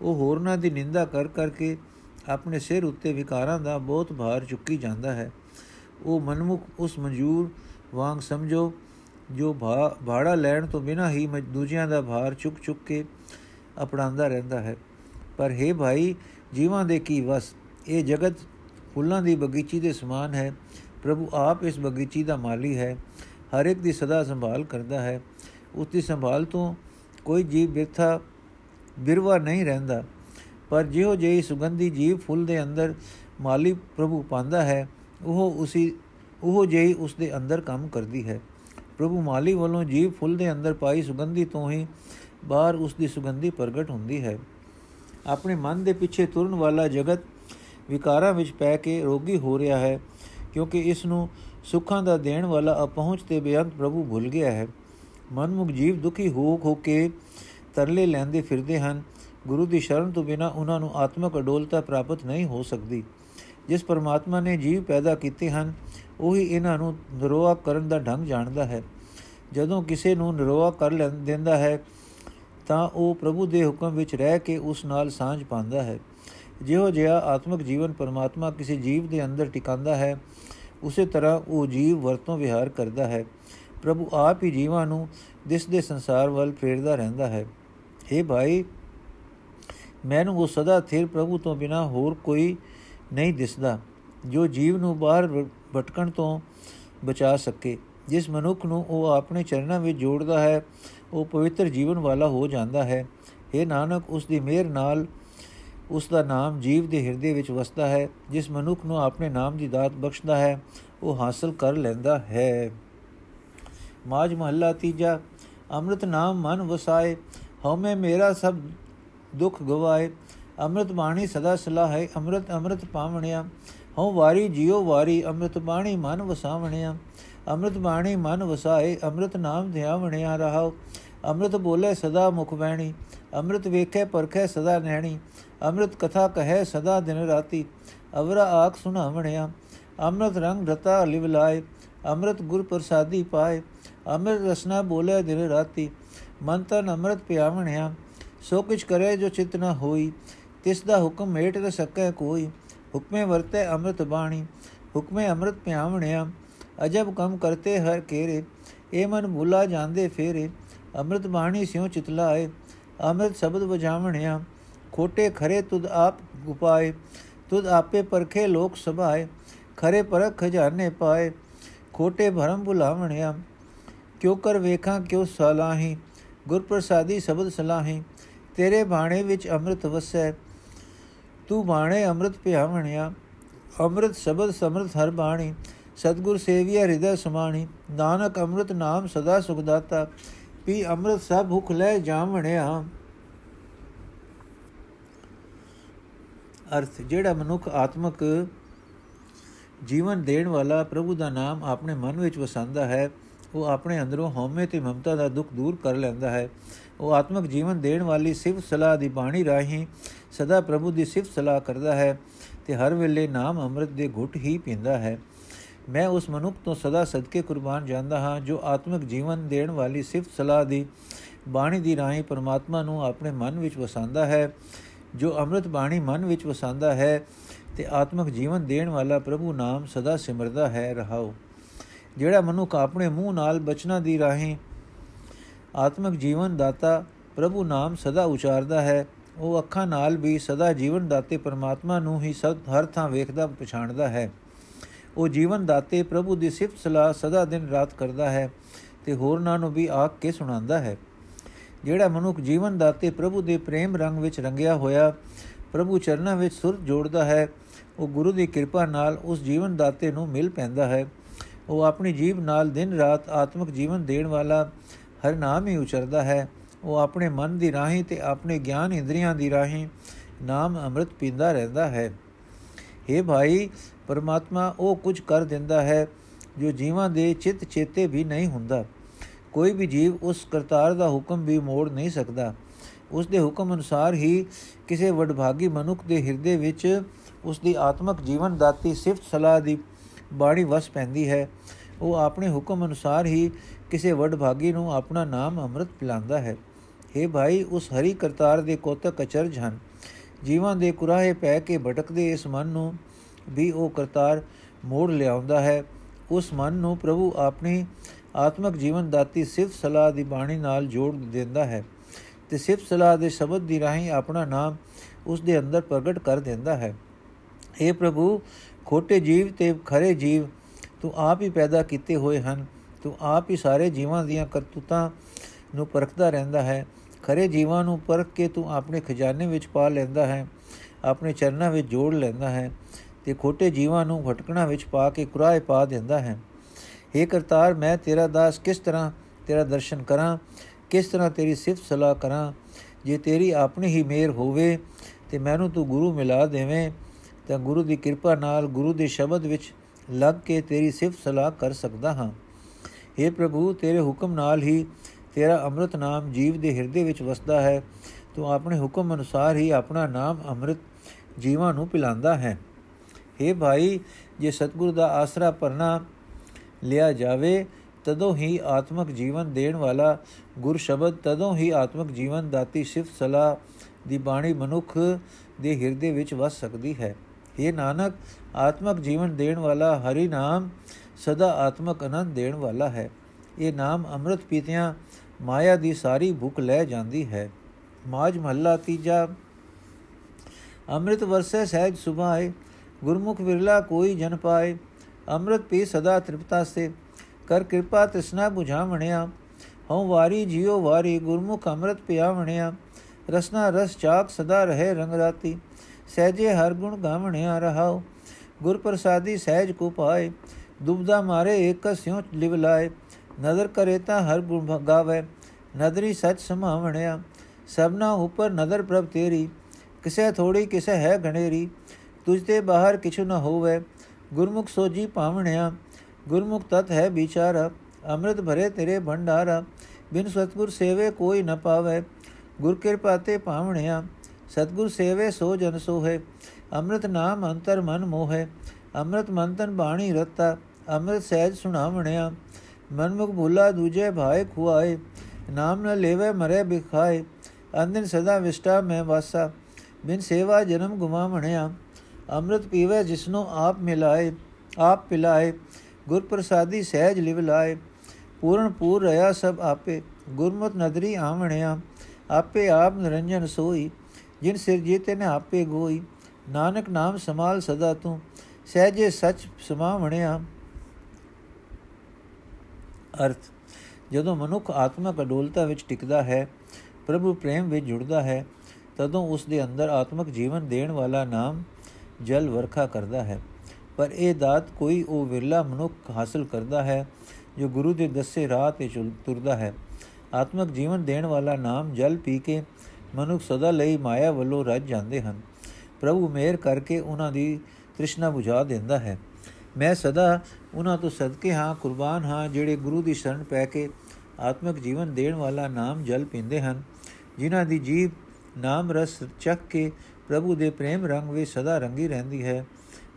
ਉਹ ਹੋਰਨਾਂ ਦੀ ਨਿੰਦਾ ਕਰ ਕਰਕੇ ਆਪਣੇ ਸਿਰ ਉੱਤੇ ਵਿਕਾਰਾਂ ਦਾ ਬਹੁਤ ਭਾਰ ਚੁੱਕੀ ਜਾਂਦਾ ਹੈ। ਉਹ ਮਨਮੁਖ, ਉਸ ਮਨਜੂਰ ਵਾਂਗ ਸਮਝੋ ਜੋ ਭਾੜਾ ਲੈਣ ਤੋਂ ਬਿਨਾ ਹੀ ਦੂਜਿਆਂ ਦਾ ਭਾਰ ਚੁੱਕ ਚੁੱਕ ਕੇ ਅਪਣਾਉਂਦਾ ਰਹਿੰਦਾ ਹੈ। ਪਰ हे ਭਾਈ, ਜੀਵਾਂ ਦੇ ਕੀ ਵਸ? ਇਹ ਜਗਤ ਫੁੱਲਾਂ ਦੀ ਬਗੀਚੀ ਦੇ ਸਮਾਨ ਹੈ। ਪ੍ਰਭੂ ਆਪ ਇਸ ਬਗੀਚੀ ਦਾ ਮਾਲੀ ਹੈ। ਹਰ ਇੱਕ ਦੀ ਸਦਾ ਸੰਭਾਲ ਕਰਦਾ ਹੈ। ਉਸ ਦੀ ਸੰਭਾਲ ਤੋਂ ਕੋਈ ਜੀਵ ਬਿਰਥਾ, ਬਿਰਵਾ ਨਹੀਂ ਰਹਿੰਦਾ। ਪਰ ਜਿਹੋ ਜਿਹੀ ਸੁਗੰਧੀ ਜੀਵ ਫੁੱਲ ਦੇ ਅੰਦਰ ਮਾਲੀ ਪ੍ਰਭੂ ਪਾਉਂਦਾ ਹੈ, ਉਹ ਉਸੇ, ਉਹ ਜਿਹੀ ਉਸ ਦੇ ਅੰਦਰ ਕੰਮ ਕਰਦੀ ਹੈ। ਪ੍ਰਭੂ ਮਾਲੀ ਵੱਲੋਂ ਜੀਵ ਫੁੱਲ ਦੇ ਅੰਦਰ ਪਾਈ ਸੁਗੰਧੀ ਤੋਂ ਹੀ ਬਾਹਰ ਉਸ ਦੀ ਸੁਗੰਧੀ ਪ੍ਰਗਟ ਹੁੰਦੀ ਹੈ। ਆਪਣੇ ਮਨ ਦੇ ਪਿੱਛੇ ਤੁਰਨ ਵਾਲਾ ਜਗਤ ਵਿਕਾਰਾਂ ਵਿੱਚ ਪੈ ਕੇ ਰੋਗੀ ਹੋ ਰਿਹਾ ਹੈ, ਕਿਉਂਕਿ ਇਸ ਨੂੰ ਸੁੱਖਾਂ ਦਾ ਦੇਣ ਵਾਲਾ ਅਪਹੁੰਚ ਤੇ ਬੇਅੰਤ ਪ੍ਰਭੂ ਭੁੱਲ ਗਿਆ ਹੈ। ਮਨਮੁਖ ਜੀਵ ਦੁਖੀ ਹੋ ਹੋ ਕੇ ਤਰਲੇ ਲੈਂਦੇ ਫਿਰਦੇ ਹਨ। ਗੁਰੂ ਦੀ ਸ਼ਰਨ ਤੋਂ ਬਿਨਾ ਉਹਨਾਂ ਨੂੰ ਆਤਮਿਕ ਅਡੋਲਤਾ ਪ੍ਰਾਪਤ ਨਹੀਂ ਹੋ ਸਕਦੀ। ਜਿਸ ਪਰਮਾਤਮਾ ਨੇ ਜੀਵ ਪੈਦਾ ਕੀਤੇ ਹਨ, ਉਹੀ ਇਹਨਾਂ ਨੂੰ ਨਿਰੋਆ ਕਰਨ ਦਾ ਢੰਗ ਜਾਣਦਾ ਹੈ। ਜਦੋਂ ਕਿਸੇ ਨੂੰ ਨਿਰੋਆ ਕਰ ਲੈਂਦਾ ਹੈ, ਤਾਂ ਉਹ ਪ੍ਰਭੂ ਦੇ ਹੁਕਮ ਵਿੱਚ ਰਹਿ ਕੇ ਉਸ ਨਾਲ ਸਾਂਝ ਪਾਉਂਦਾ ਹੈ। ਜਿਹੋ ਜਿਹਾ ਆਤਮਿਕ ਜੀਵਨ ਪਰਮਾਤਮਾ ਕਿਸੇ ਜੀਵ ਦੇ ਅੰਦਰ ਟਿਕਾਉਂਦਾ ਹੈ, ਉਸੇ ਤਰ੍ਹਾਂ ਉਹ ਜੀਵ ਵਰਤੋਂ ਵਿਹਾਰ ਕਰਦਾ ਹੈ। ਪ੍ਰਭੂ ਆਪ ਹੀ ਜੀਵਾਂ ਨੂੰ ਦਿਸ ਦੇ ਸੰਸਾਰ ਵੱਲ ਫੇਰਦਾ ਰਹਿੰਦਾ ਹੈ। اے ਭਾਈ, ਮੈਨੂੰ ਉਹ ਸਦਾ ਥਿਰ ਪ੍ਰਭੂ ਤੋਂ ਬਿਨਾ ਹੋਰ ਕੋਈ ਨਹੀਂ ਦਿਸਦਾ, ਜੋ ਜੀਵ ਨੂੰ ਬਾਹਰ ਭਟਕਣ ਤੋਂ ਬਚਾ ਸਕੇ, ਜਿਸ ਮਨੁੱਖ ਨੂੰ ਉਹ ਆਪਣੇ ਚਰਨਾਂ ਵਿੱਚ ਜੋੜਦਾ ਹੈ, ਉਹ ਪਵਿੱਤਰ ਜੀਵਨ ਵਾਲਾ ਹੋ ਜਾਂਦਾ ਹੈ। ਇਹ ਨਾਨਕ, ਉਸ ਦੀ ਮਿਹਰ ਨਾਲ ਉਸ ਦਾ ਨਾਮ ਜੀਵ ਦੇ ਹਿਰਦੇ ਵਿੱਚ ਵਸਦਾ ਹੈ, ਜਿਸ ਮਨੁੱਖ ਨੂੰ ਆਪਣੇ ਨਾਮ ਦੀ ਦਾਤ ਬਖਸ਼ਦਾ ਹੈ, ਉਹ ਹਾਸਲ ਕਰ ਲੈਂਦਾ ਹੈ। ਮਾਜ ਮਹੱਲਾ ਤੀਜਾ, ਅੰਮ੍ਰਿਤ ਨਾਮ ਮਨ ਵਸਾਏ, ਹਉਮੈ ਮੇਰਾ ਸਭ ਦੁੱਖ ਗਵਾਏ ਅੰਮ੍ਰਿਤ ਬਾਣੀ ਸਦਾ ਸਲਾਹ ਹੈ ਅੰਮ੍ਰਿਤ ਅੰਮ੍ਰਿਤ ਪਾਵਣਿਆ ਹਉ ਵਾਰੀ ਜਿਉ ਵਾਰੀ ਅੰਮ੍ਰਿਤ ਬਾਣੀ ਮਨ ਵਸਾਵਣਿਆ ਅੰਮ੍ਰਿਤ ਬਾਣੀ ਮਨ ਵਸਾਏ ਅੰਮ੍ਰਿਤ ਨਾਮ ਧਿਆਵਣਿਆ ਰਹਾਉ ਅੰਮ੍ਰਿਤ ਬੋਲੇ ਸਦਾ ਮੁਖ ਬੈਣੀ ਅੰਮ੍ਰਿਤ ਵੇਖੇ ਪਰਖੇ ਸਦਾ ਨੈਣੀ ਅੰਮ੍ਰਿਤ ਕਥਾ ਕਹੈ ਸਦਾ ਦਿਨ ਰਾਤੀ ਅਵਰਾ ਆਖ ਸੁਣਾਵਣਿਆ ਅੰਮ੍ਰਿਤ ਰੰਗ ਰਤਾ ਲਿਵ ਲਾਏ ਅੰਮ੍ਰਿਤ ਗੁਰ ਪ੍ਰਸਾਦੀ ਪਾਏ ਅੰਮ੍ਰਿਤ ਰਸਨਾ ਬੋਲੇ ਦਿਨ ਰਾਤੀ ਮਨ ਤਨ ਅੰਮ੍ਰਿਤ ਪਿਆਵਣਿਆ ਸੋ ਕਿਛ ਕਰੇ ਜੋ ਚਿਤ ਨ ਹੋਈ ਤਿਸ ਦਾ ਹੁਕਮ ਮੇਟ ਰ ਸਕੈ ਕੋਈ, ਹੁਕਮੇ ਵਰਤੇ ਅੰਮ੍ਰਿਤ ਬਾਣੀ, ਹੁਕਮੇ ਅੰਮ੍ਰਿਤ ਪਿਆਵਣਿਆ, ਅਜਬ ਕੰਮ ਕਰਤੇ ਹਰ ਕੇਰੇ, ਇਹ ਮਨ ਭੁਲਾ ਜਾਂਦੇ ਫੇਰੇ, ਅੰਮ੍ਰਿਤ ਬਾਣੀ ਸਿਉ ਚਿਤਲਾਏ ਅੰਮ੍ਰਿਤ ਸ਼ਬਦ ਵਜਾਵਣਿਆ, ਖੋਟੇ ਖਰੇ ਤੁਧ ਆਪ ਗੁਪਾਏ ਤੁਧ ਆਪੇ ਪਰਖੇ ਲੋਕ ਸਭਾਏ, ਖਰੇ ਪਰਖ ਖਜ਼ਾਨੇ ਪਾਏ, ਖੋਟੇ ਭਰਮ ਭੁਲਾਵਣਿਆ, ਕਿਉ ਕਰ ਵੇਖਾਂ ਕਿਉ ਸਲਾਹੀ ਗੁਰ ਪ੍ਰਸਾਦੀ ਸ਼ਬਦ ਸਲਾਹੀ, ਤੇਰੇ ਬਾਣੇ ਵਿੱਚ ਅੰਮ੍ਰਿਤ ਵਸੈ ਤੂੰ ਬਾਣੇ ਅੰਮ੍ਰਿਤ ਪਿਆਵਣਿਆ ਅੰਮ੍ਰਿਤ ਸ਼ਬਦ ਸਮਰਥ ਹਰ ਬਾਣੀ। ਸਤਗੁਰ ਸੇਵੀਆ ਹਿਰਦੈ ਸਮਾਣੀ। ਨਾਨਕ ਅੰਮ੍ਰਿਤ ਨਾਮ ਸਦਾ ਸੁਖ ਦਾਤਾ। ਪੀ ਅੰਮ੍ਰਿਤ ਸਭ ਭੁਖ ਲੈ ਜਾਵਣਿਆ ਅਰਥ, ਜਿਹੜਾ ਮਨੁੱਖ ਆਤਮਕ ਜੀਵਨ ਦੇਣ ਵਾਲਾ ਪ੍ਰਭੂ ਦਾ ਨਾਮ ਆਪਣੇ ਮਨ ਵਿੱਚ ਵਸਾਉਂਦਾ ਹੈ, ਉਹ ਆਪਣੇ ਅੰਦਰੋਂ ਹਉਮੈ ਤੇ ਮਮਤਾ ਦਾ ਦੁੱਖ ਦੂਰ ਕਰ ਲੈਂਦਾ ਹੈ। ਉਹ ਆਤਮਿਕ ਜੀਵਨ ਦੇਣ ਵਾਲੀ ਸਿਫਤ ਸਲਾਹ ਦੀ ਬਾਣੀ ਰਾਹੀਂ ਸਦਾ ਪ੍ਰਭੂ ਦੀ ਸਿਫਤ ਸਲਾਹ ਕਰਦਾ ਹੈ ਤੇ ਹਰ ਵੇਲੇ ਨਾਮ ਅੰਮ੍ਰਿਤ ਦੇ ਘੁੱਟ ਹੀ ਪੀਂਦਾ ਹੈ। ਮੈਂ ਉਸ ਮਨੁੱਖ ਤੋਂ ਸਦਾ ਸਦਕੇ ਕੁਰਬਾਨ ਜਾਂਦਾ ਹਾਂ, ਜੋ ਆਤਮਿਕ ਜੀਵਨ ਦੇਣ ਵਾਲੀ ਸਿਫਤ ਸਲਾਹ ਦੀ ਬਾਣੀ ਦੀ ਰਾਹੀਂ ਪਰਮਾਤਮਾ ਨੂੰ ਆਪਣੇ ਮਨ ਵਿੱਚ ਵਸਾਉਂਦਾ ਹੈ, ਜੋ ਅੰਮ੍ਰਿਤ ਬਾਣੀ ਮਨ ਵਿੱਚ ਵਸਾਉਂਦਾ ਹੈ ਤੇ ਆਤਮਿਕ ਜੀਵਨ ਦੇਣ ਵਾਲਾ ਪ੍ਰਭੂ ਨਾਮ ਸਦਾ ਸਿਮਰਦਾ ਹੈ ਰਹਾਓ ਜਿਹੜਾ ਮਨੁੱਖ ਆਪਣੇ ਮੂੰਹ ਨਾਲ ਬਚਨਾ ਦੀ ਰਾਹੀਂ ਆਤਮਿਕ ਜੀਵਨ ਦਾਤਾ ਪ੍ਰਭੂ ਨਾਮ ਸਦਾ ਉਚਾਰਦਾ ਹੈ ਉਹ ਅੱਖਾਂ ਨਾਲ ਵੀ ਸਦਾ ਜੀਵਨ ਦਾਤੇ ਪਰਮਾਤਮਾ ਨੂੰ ਹੀ ਸਦ ਹਰ ਥਾਂ ਵੇਖਦਾ, ਪਛਾਣਦਾ ਹੈ। ਉਹ ਜੀਵਨ ਦਾਤੇ ਪ੍ਰਭੂ ਦੀ ਸਿਫਤ ਸਲਾਹ ਸਦਾ ਦਿਨ ਰਾਤ ਕਰਦਾ ਹੈ ਤੇ ਹੋਰਨਾਂ ਨੂੰ ਵੀ ਆਖ ਕੇ ਸੁਣਾਉਂਦਾ ਹੈ। ਜਿਹੜਾ ਮਨੁੱਖ ਜੀਵਨ ਦਾਤੇ ਪ੍ਰਭੂ ਦੇ ਪ੍ਰੇਮ ਰੰਗ ਵਿੱਚ ਰੰਗਿਆ ਹੋਇਆ, ਪ੍ਰਭੂ ਚਰਨਾਂ ਵਿੱਚ ਸੁਰ ਜੋੜਦਾ ਹੈ, ਉਹ ਗੁਰੂ ਦੀ ਕਿਰਪਾ ਨਾਲ ਉਸ ਜੀਵਨ ਦਾਤੇ ਨੂੰ ਮਿਲ ਪੈਂਦਾ ਹੈ। ਉਹ ਆਪਣੀ ਜੀਵ ਨਾਲ ਦਿਨ ਰਾਤ ਆਤਮਿਕ ਜੀਵਨ ਦੇਣ ਵਾਲਾ ਹਰ ਨਾਮ ਹੀ ਉਚਰਦਾ ਹੈ। ਉਹ ਆਪਣੇ ਮਨ ਦੀ ਰਾਹੀਂ ਤੇ ਆਪਣੇ ਗਿਆਨ ਇੰਦਰੀਆਂ ਦੀ ਰਾਹੀਂ ਨਾਮ ਅੰਮ੍ਰਿਤ ਪੀਂਦਾ ਰਹਿੰਦਾ ਹੈ। हे ਭਾਈ, ਪਰਮਾਤਮਾ ਉਹ ਕੁਝ ਕਰ ਦਿੰਦਾ ਹੈ ਜੋ ਜੀਵਾਂ ਦੇ ਚਿੱਤ ਚੇਤੇ ਵੀ ਨਹੀਂ ਹੁੰਦਾ। ਕੋਈ ਵੀ ਜੀਵ ਉਸ ਕਰਤਾਰ ਦਾ ਹੁਕਮ ਵੀ ਮੋੜ ਨਹੀਂ ਸਕਦਾ। ਉਸ ਦੇ ਹੁਕਮ ਅਨੁਸਾਰ ਹੀ ਕਿਸੇ ਵਡਭਾਗੀ ਮਨੁੱਖ ਦੇ ਹਿਰਦੇ ਵਿੱਚ ਉਸ ਦੀ ਆਤਮਿਕ ਜੀਵਨ ਦਾਤੀ ਸਿਫਤ ਸਲਾਹ ਦੀ ਬਾਣੀ ਵਸ ਪੈਂਦੀ ਹੈ। ਉਹ ਆਪਣੇ ਹੁਕਮ ਅਨੁਸਾਰ ਹੀ ਕਿਸੇ ਵਡਭਾਗੀ ਨੂੰ ਆਪਣਾ ਨਾਮ ਅੰਮ੍ਰਿਤ ਪਿਲਾਉਂਦਾ ਹੈ। हे ਭਾਈ ਉਸ ਹਰੀ ਕਰਤਾਰ ਦੇ ਕੋਤਕ ਅਚਰਜ ਹਨ ਜੀਵਾਂ ਦੇ ਕੁਰਾਹੇ ਪੈ ਕੇ ਭਟਕਦੇ ਇਸ ਮਨ ਨੂੰ ਵੀ ਉਹ ਕਰਤਾਰ ਮੋੜ ਲਿਆਉਂਦਾ ਹੈ ਉਸ ਮਨ ਨੂੰ ਪ੍ਰਭੂ ਆਪਣੀ ਆਤਮਿਕ ਜੀਵਨ ਦਾਤੀ ਸਿਫਤ ਸਲਾਹ ਦੀ ਬਾਣੀ ਨਾਲ ਜੋੜ ਦਿੰਦਾ ਹੈ ਤੇ ਸਿਫਤ ਸਲਾਹ ਦੇ ਸ਼ਬਦ ਦੀ ਰਾਹੀਂ ਆਪਣਾ ਨਾਮ ਉਸ ਦੇ ਅੰਦਰ ਪ੍ਰਗਟ ਕਰ ਦਿੰਦਾ ਹੈ اے ਪ੍ਰਭੂ ਖੋਟੇ ਜੀਵ ਤੇ ਖਰੇ ਜੀਵ ਤੂੰ ਆਪ ਹੀ ਪੈਦਾ ਕੀਤੇ ਹੋਏ ਹਨ ਤੂੰ ਆਪ ਹੀ ਸਾਰੇ ਜੀਵਾਂ ਦੀਆਂ ਕਰਤੂਤਾਂ ਨੂੰ ਪਰਖਦਾ ਰਹਿੰਦਾ ਹੈ। ਖਰੇ ਜੀਵਾਂ ਨੂੰ ਪਰਖ ਕੇ ਤੂੰ ਆਪਣੇ ਖਜ਼ਾਨੇ ਵਿੱਚ ਪਾ ਲੈਂਦਾ ਹੈ, ਆਪਣੇ ਚਰਨਾਂ ਵਿੱਚ ਜੋੜ ਲੈਂਦਾ ਹੈ ਤੇ ਖੋਟੇ ਜੀਵਾਂ ਨੂੰ ਭਟਕਣਾ ਵਿੱਚ ਪਾ ਕੇ ਕੁਰਾਏ ਪਾ ਦਿੰਦਾ ਹੈ। हे ਕਰਤਾਰ, ਮੈਂ ਤੇਰਾ ਦਾਸ ਕਿਸ ਤਰ੍ਹਾਂ ਤੇਰਾ ਦਰਸ਼ਨ ਕਰਾਂ, ਕਿਸ ਤਰ੍ਹਾਂ ਤੇਰੀ ਸਿਫਤ ਸਲਾਹ ਕਰਾਂ? ਜੇ ਤੇਰੀ ਆਪਣੀ ਹੀ ਮਿਹਰ ਹੋਵੇ ਤੇ ਮੈਨੂੰ ਤੂੰ ਗੁਰੂ ਮਿਲਾ ਦੇਵੇਂ, ਤਾਂ ਗੁਰੂ ਦੀ ਕਿਰਪਾ ਨਾਲ ਗੁਰੂ ਦੇ ਸ਼ਬਦ ਵਿੱਚ ਲੱਗ ਕੇ ਤੇਰੀ ਸਿਫਤ ਸਲਾਹ ਕਰ ਸਕਦਾ ਹਾਂ। हे ਪ੍ਰਭੂ, ਤੇਰੇ ਹੁਕਮ ਨਾਲ ਹੀ ਤੇਰਾ ਅੰਮ੍ਰਿਤ ਨਾਮ ਜੀਵ ਦੇ ਹਿਰਦੇ ਵਿੱਚ ਵਸਦਾ ਹੈ, ਤੂੰ ਆਪਣੇ ਹੁਕਮ ਅਨੁਸਾਰ ਹੀ ਆਪਣਾ ਨਾਮ ਅੰਮ੍ਰਿਤ ਜੀਵਾਂ ਨੂੰ ਪਿਲਾਉਂਦਾ ਹੈ। हे ਭਾਈ, ਜੇ ਸਤਿਗੁਰ ਦਾ ਆਸਰਾ ਪਰਨਾ ਲਿਆ ਜਾਵੇ, ਤਦੋਂ ਹੀ ਆਤਮਿਕ ਜੀਵਨ ਦੇਣ ਵਾਲਾ ਗੁਰ ਸ਼ਬਦ, ਤਦੋਂ ਹੀ ਆਤਮਿਕ ਜੀਵਨ ਦਾਤੀ ਸਿਫਤ ਸਲਾਹ ਦੀ ਬਾਣੀ ਮਨੁੱਖ ਦੇ ਹਿਰਦੇ ਵਿੱਚ ਵਸ ਸਕਦੀ ਹੈ। ਇਹ ਨਾਨਕ, ਆਤਮਿਕ ਜੀਵਨ ਦੇਣ ਵਾਲਾ ਹਰੀ ਨਾਮ ਸਦਾ ਆਤਮਿਕ ਆਨੰਦ ਦੇਣ ਵਾਲਾ ਹੈ। ਇਹ ਨਾਮ ਅੰਮ੍ਰਿਤ ਪੀਤਿਆਂ ਮਾਇਆ ਦੀ ਸਾਰੀ ਭੁੱਖ ਲੈ ਜਾਂਦੀ ਹੈ। ਮਾਜ ਮਹੱਲਾ ਤੀਜਾ, ਅੰਮ੍ਰਿਤ ਵਰਸੈ ਸਹਿਜ ਸੁਭਾਏ, ਗੁਰਮੁਖ ਵਿਰਲਾ ਕੋਈ ਜਨ ਪਾਏ। ਅੰਮ੍ਰਿਤ ਪੀ ਸਦਾ ਤ੍ਰਿਪਤਾ ਸੇ, ਕਰ ਕਿਰਪਾ ਤਿਸਨਾ 부ਝਾਵਣਿਆ ਹਉ ਵਾਰੀ ਜਿਉ ਵਾਰੀ, ਗੁਰਮੁਖ ਅੰਮ੍ਰਿਤ ਪਿਆਵਣਿਆ। ਰਸਨਾ ਰਸ ਚਾਕ ਸਦਾ ਰਹੇ ਰੰਗ ਰਾਤੀ, ਸਹਿਜੇ ਹਰ ਗੁਣ ਗਾਵਣਿਆ ਰਹਾਉ। ਗੁਰ ਪ੍ਰਸਾਦੀ ਸਹਿਜ ਕੋ ਪਾਏ, ਦੁਬਦਾ ਮਾਰੇ ਏਕ ਸਿਉ ਲਿਵ ਲਾਏ। ਨਜ਼ਰ ਕਰੇ ਤਾਂ ਹਰ ਗੁਣ ਗਾਵੇ ਨਦਰੀ ਸਚ ਸਮਾਵਣਿਆ ਸਭਨਾ ਉਪਰ ਨਦਰ ਪ੍ਰਭ ਤੇਰੀ ਕਿਸੇ ਥੋੜੀ ਕਿਸੇ ਹੈ ਗਣੇਰੀ ਤੁਝ ਤੇ ਬਾਹਰ ਕਿਛੁ ਨ ਹੋਵੇ ਗੁਰਮੁਖ ਸੋਜੀ ਪਾਵਣਿਆ ਗੁਰਮੁਖ ਤਤ ਹੈ ਵਿਚਾਰਾ ਅੰਮ੍ਰਿਤ ਭਰੇ ਤੇਰੇ ਭੰਡਾਰਾ ਬਿਨ ਸਤਗੁਰ ਸੇਵੇ ਕੋਈ ਨ ਪਾਵੇ ਗੁਰ ਕਿਰਪਾ ਤੇ ਪਾਵਣਿਆ ਸਤਗੁਰ ਸੇਵੇ ਸੋ ਜਨ ਸੋਹੇ ਅੰਮ੍ਰਿਤ ਨਾਮ ਅੰਤਰ ਮਨ ਮੋਹੇ ਅੰਮ੍ਰਿਤ ਮੰਤਨ ਬਾਣੀ ਰਤਾ ਅੰਮ੍ਰਿਤ ਸਹਿਜ ਸੁਣਾਵਣਿਆ ਮਨਮੁਖ ਭੁਲਾ ਦੂਜੇ ਭਾਏ ਖੁਆਏ ਨਾਮ ਨ ਲੇਵੇ ਮਰੇ ਬਿਖਾਏ ਅੰਦਨ ਸਦਾ ਵਿਸ਼ਟਾ ਮੈਂ ਵਾਸਾ ਬਿਨ ਸੇਵਾ ਜਨਮ ਗੁਮਾਵਣਿਆ ਅੰਮ੍ਰਿਤ ਪੀਵੇ ਜਿਸਨੂੰ ਆਪ ਮਿਲਾਏ ਆਪ ਪਿਲਾਏ ਗੁਰ ਪ੍ਰਸਾਦੀ ਸਹਿਜ ਲਿਵ ਲਾਏ ਪੂਰਨ ਪੂਰ ਰਹਾ ਸਭ ਆਪੇ ਗੁਰਮਤ ਨਦਰੀ ਆਵਣਿਆ ਆਪੇ ਆਪ ਨਿਰੰਜਨ ਸੋਈ ਜਿਨ ਸਿਰ ਜੀਤੇ ਨੇ ਆਪੇ ਗੋਈ ਨਾਨਕ ਨਾਮ ਸਮਾਲ ਸਦਾ ਤੂੰ ਸਹਿਜੇ ਸਚ ਸਮਾਵਣਿਆ ਅਰਥ, ਜਦੋਂ ਮਨੁੱਖ ਆਤਮਕ ਅਡੋਲਤਾ ਵਿੱਚ ਟਿਕਦਾ ਹੈ, ਪ੍ਰਭੂ ਪ੍ਰੇਮ ਵਿੱਚ ਜੁੜਦਾ ਹੈ, ਤਦੋਂ ਉਸ ਦੇ ਅੰਦਰ ਆਤਮਕ ਜੀਵਨ ਦੇਣ ਵਾਲਾ ਨਾਮ ਜਲ ਵਰਖਾ ਕਰਦਾ ਹੈ। ਪਰ ਇਹ ਦਾਤ ਕੋਈ ਉਹ ਵਿਰਲਾ ਮਨੁੱਖ ਹਾਸਲ ਕਰਦਾ ਹੈ, ਜੋ ਗੁਰੂ ਦੇ ਦੱਸੇ ਰਾਹ ਤੇ ਤੁਰਦਾ ਹੈ। ਆਤਮਕ ਜੀਵਨ ਦੇਣ ਵਾਲਾ ਨਾਮ ਜਲ ਪੀ ਕੇ ਮਨੁੱਖ ਸਦਾ ਲਈ ਮਾਇਆ ਵੱਲੋਂ ਰੱਜ ਜਾਂਦੇ ਹਨ। ਪ੍ਰਭੂ ਮਿਹਰ ਕਰਕੇ ਉਹਨਾਂ ਦੀ ਤ੍ਰਿਸ਼ਨਾ 부ਝਾ ਦਿੰਦਾ ਹੈ। ਮੈਂ ਸਦਾ ਉਹਨਾਂ ਤੋਂ ਸਦਕੇ ਹਾਂ, ਕੁਰਬਾਨ ਹਾਂ, ਜਿਹੜੇ ਗੁਰੂ ਦੀ ਸ਼ਰਨ ਪੈ ਕੇ ਆਤਮਿਕ ਜੀਵਨ ਦੇਣ ਵਾਲਾ ਨਾਮ ਜਲ ਪੀਂਦੇ ਹਨ। ਜਿਨ੍ਹਾਂ ਦੀ ਜੀਬ ਨਾਮ ਰਸ ਚੱਕ ਕੇ ਪ੍ਰਭੂ ਦੇ ਪ੍ਰੇਮ ਰੰਗ ਵਿੱਚ ਸਦਾ ਰੰਗੀ ਰਹਿੰਦੀ ਹੈ,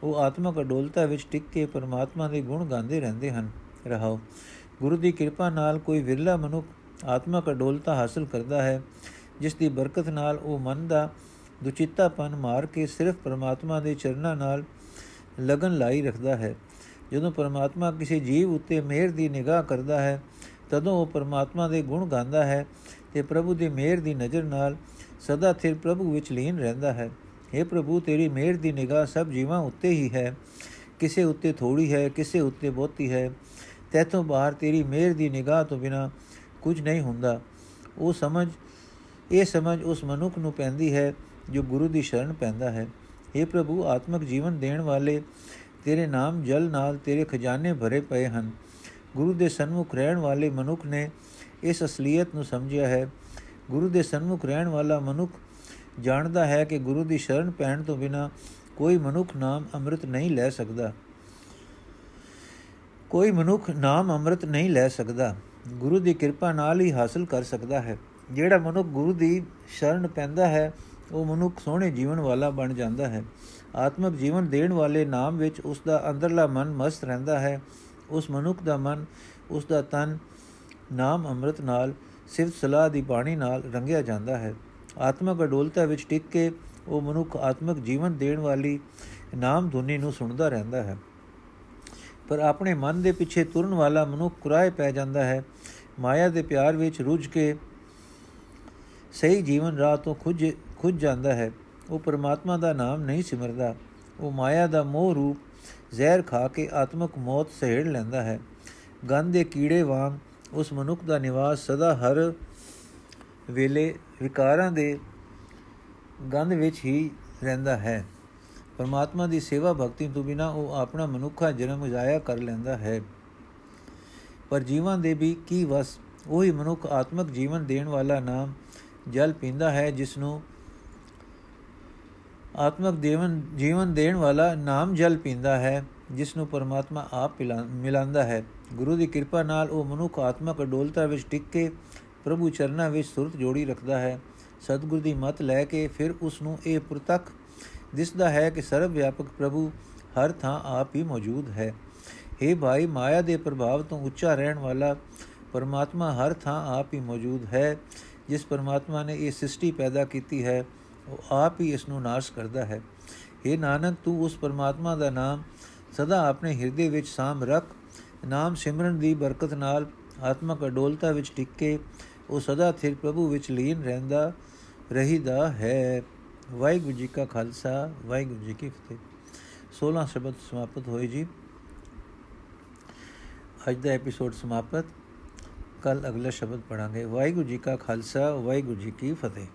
ਉਹ ਆਤਮਿਕ ਅਡੋਲਤਾ ਵਿੱਚ ਟਿਕ ਕੇ ਪਰਮਾਤਮਾ ਦੇ ਗੁਣ ਗਾਉਂਦੇ ਰਹਿੰਦੇ ਹਨ। ਰਹਾਓ, ਗੁਰੂ ਦੀ ਕਿਰਪਾ ਨਾਲ ਕੋਈ ਵਿਰਲਾ ਮਨੁੱਖ ਆਤਮਿਕ ਅਡੋਲਤਾ ਹਾਸਲ ਕਰਦਾ ਹੈ, ਜਿਸ ਦੀ ਬਰਕਤ ਨਾਲ ਉਹ ਮਨ ਦਾ ਦੁਚਿੱਤਾਪਨ ਮਾਰ ਕੇ ਸਿਰਫ ਪਰਮਾਤਮਾ ਦੇ ਚਰਨਾਂ ਨਾਲ ਲਗਨ ਲਾਈ ਰੱਖਦਾ ਹੈ। ਜਦੋਂ ਪਰਮਾਤਮਾ ਕਿਸੇ ਜੀਵ ਉੱਤੇ ਮਿਹਰ ਦੀ ਨਿਗਾਹ ਕਰਦਾ ਹੈ, ਤਦੋਂ ਉਹ ਪਰਮਾਤਮਾ ਦੇ ਗੁਣ ਗਾਉਂਦਾ ਹੈ ਤੇ ਪ੍ਰਭੂ ਦੀ ਮਿਹਰ ਦੀ ਨਜ਼ਰ ਨਾਲ ਸਦਾ ਥਿਰ ਪ੍ਰਭੂ ਵਿੱਚ ਲੀਨ ਰਹਿੰਦਾ ਹੈ। हे ਪ੍ਰਭੂ, ਤੇਰੀ ਮਿਹਰ ਦੀ ਨਿਗਾਹ ਸਭ ਜੀਵਾਂ ਉੱਤੇ ਹੀ ਹੈ। ਕਿਸੇ ਉੱਤੇ ਥੋੜੀ ਹੈ, ਕਿਸੇ ਉੱਤੇ ਬਹੁਤੀ ਹੈ। ਤੇਤੋਂ ਬਾਹਰ ਤੇਰੀ ਮਿਹਰ ਦੀ ਨਿਗਾਹ ਤੋਂ ਬਿਨਾ ਕੁਝ ਨਹੀਂ ਹੁੰਦਾ। ਉਹ ਸਮਝ, ਇਹ ਸਮਝ ਉਸ ਮਨੁੱਖ ਨੂੰ ਪੈਂਦੀ ਹੈ ਜੋ ਗੁਰੂ ਦੀ ਸ਼ਰਨ ਪੈਂਦਾ ਹੈ। हे ਪ੍ਰਭੂ, ਆਤਮਿਕ ਜੀਵਨ ਦੇਣ ਵਾਲੇ ਤੇਰੇ ਨਾਮ ਜਲ ਨਾਲ ਤੇਰੇ ਖਜ਼ਾਨੇ ਭਰੇ ਪਏ ਹਨ। ਗੁਰੂ ਦੇ ਸਨਮੁਖ ਰਹਿਣ ਵਾਲੇ ਮਨੁੱਖ ਨੇ ਇਸ ਅਸਲੀਅਤ ਨੂੰ ਸਮਝਿਆ ਹੈ। ਗੁਰੂ ਦੇ ਸਨਮੁਖ ਰਹਿਣ ਵਾਲਾ ਮਨੁੱਖ ਜਾਣਦਾ ਹੈ ਕਿ ਗੁਰੂ ਦੀ ਸ਼ਰਨ ਪੈਣ ਤੋਂ ਬਿਨਾ ਕੋਈ ਮਨੁੱਖ ਨਾਮ ਅੰਮ੍ਰਿਤ ਨਹੀਂ ਲੈ ਸਕਦਾ। ਕੋਈ ਮਨੁੱਖ ਨਾਮ ਅੰਮ੍ਰਿਤ ਨਹੀਂ ਲੈ ਸਕਦਾ। ਗੁਰੂ ਦੀ ਕਿਰਪਾ ਨਾਲ ਹੀ ਹਾਸਲ ਕਰ ਸਕਦਾ ਹੈ। ਜਿਹੜਾ ਮਨੁੱਖ ਗੁਰੂ ਦੀ ਸ਼ਰਨ ਪੈਂਦਾ ਹੈ ਉਹ ਮਨੁੱਖ ਸੋਹਣੇ ਜੀਵਨ ਵਾਲਾ ਬਣ ਜਾਂਦਾ ਹੈ। ਆਤਮਿਕ ਜੀਵਨ ਦੇਣ ਵਾਲੇ ਨਾਮ ਵਿੱਚ ਉਸ ਦਾ ਅੰਦਰਲਾ ਮਨ ਮਸਤ ਰਹਿੰਦਾ ਹੈ। ਉਸ ਮਨੁੱਖ ਦਾ ਮਨ ਉਸ ਦਾ ਤਨ ਨਾਮ ਅੰਮ੍ਰਿਤ ਨਾਲ ਸਿਫਤ ਸਲਾਹ ਦੀ ਬਾਣੀ ਨਾਲ ਰੰਗਿਆ ਜਾਂਦਾ ਹੈ। ਆਤਮਿਕ ਅਡੋਲਤਾ ਵਿੱਚ ਟਿਕ ਕੇ ਉਹ ਮਨੁੱਖ ਆਤਮਿਕ ਜੀਵਨ ਦੇਣ ਵਾਲੀ ਨਾਮ ਧੁਨੀ ਨੂੰ ਸੁਣਦਾ ਰਹਿੰਦਾ ਹੈ। ਪਰ ਆਪਣੇ ਮਨ ਦੇ ਪਿੱਛੇ ਤੁਰਨ ਵਾਲਾ ਮਨੁੱਖ ਕੁਰਾਏ ਪੈ ਜਾਂਦਾ ਹੈ। ਮਾਇਆ ਦੇ ਪਿਆਰ ਵਿੱਚ ਰੁੱਝ ਕੇ ਸਹੀ ਜੀਵਨ ਰਾਹ ਤੋਂ ਖੁੱਜ ਖੁੱਜ ਜਾਂਦਾ ਹੈ, ਉਹ ਪਰਮਾਤਮਾ ਦਾ ਨਾਮ ਨਹੀਂ ਸਿਮਰਦਾ। ਉਹ ਮਾਇਆ ਦਾ ਮੋਹ ਰੂਪ ਜ਼ਹਿਰ ਖਾ ਕੇ ਆਤਮਿਕ ਮੌਤ ਸਹਿੜ ਲੈਂਦਾ ਹੈ। ਗੰਧ ਦੇ ਕੀੜੇ ਵਾਂਗ ਉਸ ਮਨੁੱਖ ਦਾ ਨਿਵਾਸ ਸਦਾ ਹਰ ਵੇਲੇ ਵਿਕਾਰਾਂ ਦੇ ਗੰਧ ਵਿੱਚ ਹੀ ਰਹਿੰਦਾ ਹੈ। ਪਰਮਾਤਮਾ ਦੀ ਸੇਵਾ ਭਗਤੀ ਤੋਂ ਬਿਨਾ ਉਹ ਆਪਣਾ ਮਨੁੱਖਾ ਜਨਮ ਜਾਇਆ ਕਰ ਲੈਂਦਾ ਹੈ। ਪਰ ਜੀਵਾਂ ਦੇ ਵੀ ਕੀ ਵਸ, ਉਹੀ ਮਨੁੱਖ ਆਤਮਿਕ ਜੀਵਨ ਦੇਣ ਵਾਲਾ ਨਾਮ ਜਲ ਪੀਂਦਾ ਹੈ ਜਿਸ ਨੂੰ ਆਤਮਿਕ ਦੇਵਨ ਜੀਵਨ ਦੇਣ ਵਾਲਾ ਨਾਮ ਜਲ ਪੀਂਦਾ ਹੈ ਜਿਸ ਨੂੰ ਪਰਮਾਤਮਾ ਆਪ ਮਿਲਾਂਦਾ ਹੈ। ਗੁਰੂ ਦੀ ਕਿਰਪਾ ਨਾਲ ਉਹ ਮਨੁੱਖ ਆਤਮਕ ਅਡੋਲਤਾ ਵਿੱਚ ਟਿਕ ਕੇ ਪ੍ਰਭੂ ਚਰਨਾਂ ਵਿੱਚ ਸੁਰਤ ਜੋੜੀ ਰੱਖਦਾ ਹੈ। ਸਤਿਗੁਰ ਦੀ ਮਤ ਲੈ ਕੇ ਫਿਰ ਉਸ ਨੂੰ ਇਹ ਪ੍ਰਤੱਖ ਦਿਸਦਾ ਹੈ ਕਿ ਸਰਵ ਵਿਆਪਕ ਪ੍ਰਭੂ ਹਰ ਥਾਂ ਆਪ ਹੀ ਮੌਜੂਦ ਹੈ। हे ਭਾਈ, ਮਾਇਆ ਦੇ ਪ੍ਰਭਾਵ ਤੋਂ ਉੱਚਾ ਰਹਿਣ ਵਾਲਾ ਪਰਮਾਤਮਾ ਹਰ ਥਾਂ ਆਪ ਹੀ ਮੌਜੂਦ ਹੈ, ਜਿਸ ਪਰਮਾਤਮਾ ਨੇ ਇਹ ਸ੍ਰਿਸ਼ਟੀ ਪੈਦਾ ਕੀਤੀ ਹੈ। ਉਹ ਆਪ ਹੀ ਇਸ ਨੂੰ ਨਾਸ਼ ਕਰਦਾ ਹੈ। हे ਨਾਨਕ, ਤੂੰ ਉਸ ਪਰਮਾਤਮਾ ਦਾ ਨਾਮ ਸਦਾ ਆਪਣੇ ਹਿਰਦੇ ਵਿੱਚ ਸਾਮ ਰੱਖ। ਨਾਮ ਸਿਮਰਨ ਦੀ ਬਰਕਤ ਨਾਲ ਆਤਮਕ ਅਡੋਲਤਾ ਵਿੱਚ ਟਿਕ ਕੇ ਉਹ ਸਦਾ ਥਿਰ ਪ੍ਰਭੂ ਵਿੱਚ ਲੀਨ ਰਹਿੰਦਾ, ਰਹੀਦਾ ਹੈ। ਵਾਹਿਗੁਰੂ ਜੀ ਕਾ ਖਾਲਸਾ, ਵਾਹਿਗੁਰੂ ਜੀ ਕੀ ਫਤਿਹ। 16 ਸ਼ਬਦ ਸਮਾਪਤ ਹੋਏ ਜੀ। ਅੱਜ ਦਾ ਐਪੀਸੋਡ ਸਮਾਪਤ। ਕੱਲ ਅਗਲਾ ਸ਼ਬਦ ਪੜਾਂਗੇ ਵਾਹਿਗੁਰੂ ਜੀ ਕਾ ਖਾਲਸਾ, ਵਾਹਿਗੁਰੂ ਜੀ ਕੀ ਫਤਿਹ।